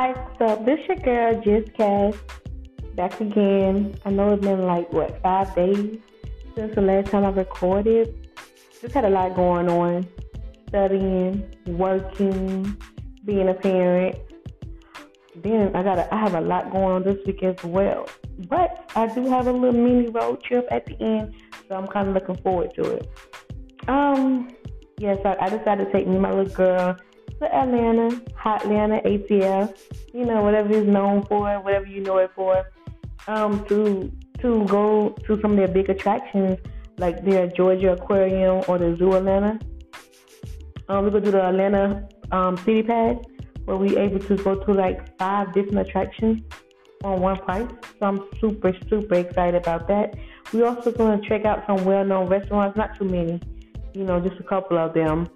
Hi, so this your girl, Just back again. I know it's been like, what, five days since the last time I recorded. Just had a lot going on studying, working, being a parent. Then I got I have a lot going on this week as well. But I do have a little mini road trip at the end, so I'm kind of looking forward to it. Um, yes, I, I decided to take me my little girl to Atlanta, Hot Atlanta, ATL, you know, whatever it's known for, whatever you know it for, um, to to go to some of their big attractions like their Georgia Aquarium or the Zoo Atlanta. Um, we go to do the Atlanta um, City Pass where we able to go to like five different attractions on one price. So I'm super, super excited about that. We also going to check out some well-known restaurants, not too many, you know, just a couple of them.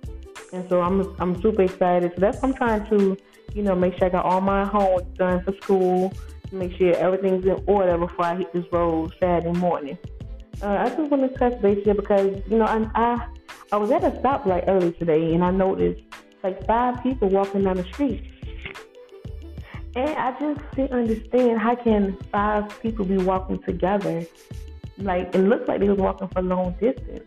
And so I'm I'm super excited. So that's what I'm trying to, you know, make sure I got all my homework done for school, make sure everything's in order before I hit this road Saturday morning. Uh, I just want to touch base here because you know I, I I was at a stoplight early today and I noticed like five people walking down the street. And I just didn't understand how can five people be walking together? Like it looks like they was walking for a long distance.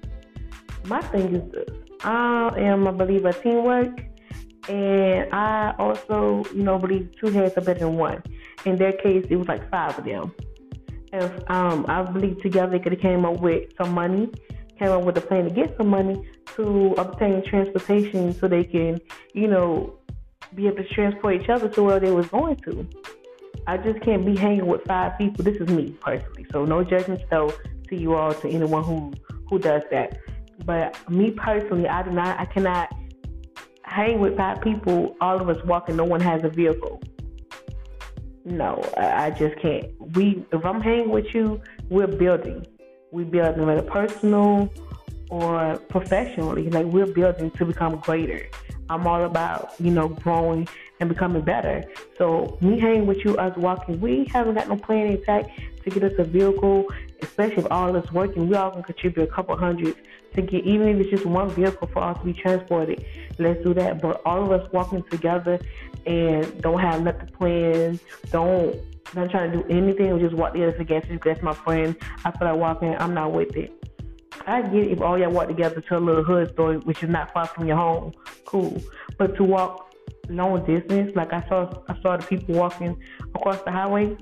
My thing is this. I am a believer of teamwork and I also, you know, believe two heads are better than one. In their case it was like five of them. And um I believe together they could have came up with some money, came up with a plan to get some money to obtain transportation so they can, you know, be able to transport each other to where they was going to. I just can't be hanging with five people. This is me personally, so no judgment though to you all to anyone who who does that. But me personally, I do not. I cannot hang with five people. All of us walking. No one has a vehicle. No, I, just can't. We if I'm hanging with you, we're building. We're building whether personal or professionally. Like we're building to become greater. I'm all about, you know, growing and becoming better. So me hanging with you, us walking, we haven't got no plan in to get us a vehicle, especially if all of us working, we all can contribute a couple hundred to get even if it's just one vehicle for us to be transported. Let's do that. But all of us walking together and don't have nothing planned, don't not trying to do anything or just walk the other against you. That's my friend. I feel like walking, I'm not with it. I get if all y'all walk together to a little hood store, which is not far from your home, cool. But to walk long distance, like I saw, I saw the people walking across the highway.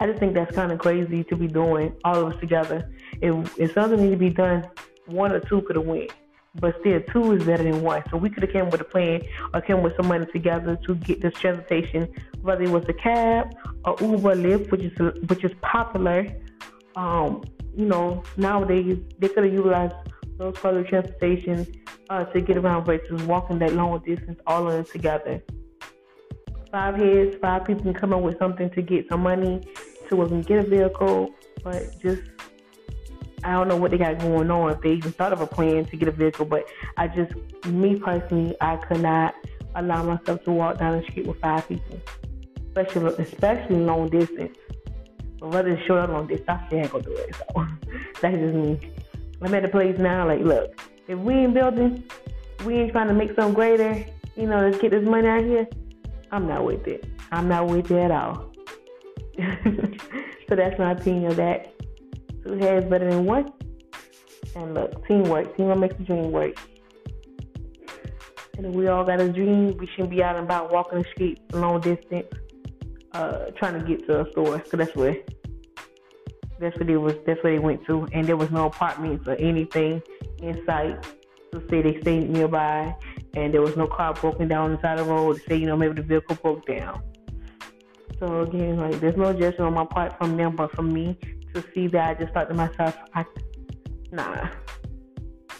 I just think that's kind of crazy to be doing all of us together. If, if something needs to be done, one or two could have went, but still two is better than one. So we could have came with a plan or came with some money together to get this transportation, whether it was a cab or Uber, Lyft, which is which is popular. Um, you know, nowadays they could have utilized those public transportation uh, to get around versus walking that long distance all of in together. Five heads, five people can come up with something to get some money to we can get a vehicle, but just I don't know what they got going on if they even thought of a plan to get a vehicle. But I just, me personally, I could not allow myself to walk down the street with five people, especially especially long distance. But whether it's short or long distance, I still ain't gonna do it. So that's just me. I'm at the place now, like, look, if we ain't building, we ain't trying to make something greater, you know, let's get this money out here. I'm not with it. I'm not with it at all. so that's my opinion of that. Two heads better than one. And look, teamwork. Teamwork makes the dream work. And if we all got a dream, we shouldn't be out and about walking the street long distance uh, trying to get to a store. Cause that's where that's what it was. That's where they went to, and there was no apartments or anything in sight to say they stayed nearby, and there was no car broken down inside the road to say you know maybe the vehicle broke down. So again, like there's no judgment on my part from them, but from me to see that, I just thought to myself, I, nah,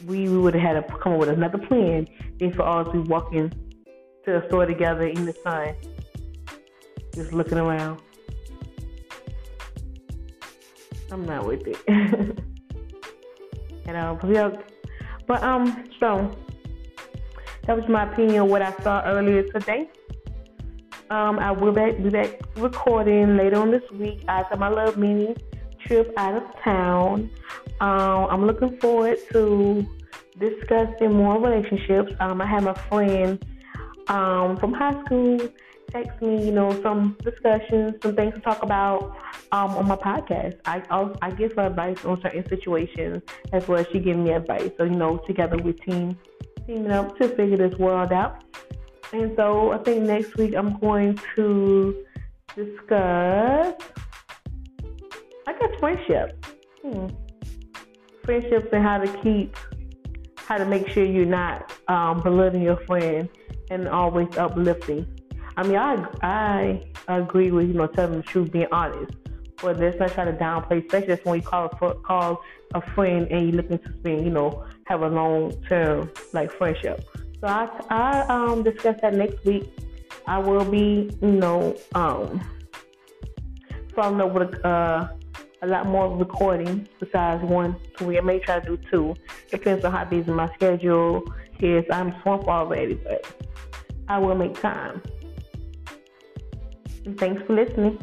we, we would have had to come up with another plan than for all to be walking to the store together in the sun just looking around. I'm not with it. you know, but um, so that was my opinion of what I saw earlier today. Um, I will back, be back recording later on this week I after my little mini trip out of town. Um, I'm looking forward to discussing more relationships. Um, I have a friend um, from high school text me, you know, some discussions, some things to talk about um, on my podcast. I I give her advice on certain situations as well as she gives me advice. So you know, together we team teaming up to figure this world out. And so I think next week I'm going to discuss, I guess, friendship. Hmm. Friendships and how to keep, how to make sure you're not um, belittling your friend and always uplifting. I mean, I I agree with you know telling the truth, being honest, but let's not try to downplay, especially when you call a call a friend and you're looking to spend, you know, have a long term like friendship. So I I um discuss that next week. I will be you know um following up with uh, a lot more recording besides one. So we may try to do two. Depends on how busy my schedule is. I'm swamped already, but I will make time. And thanks for listening.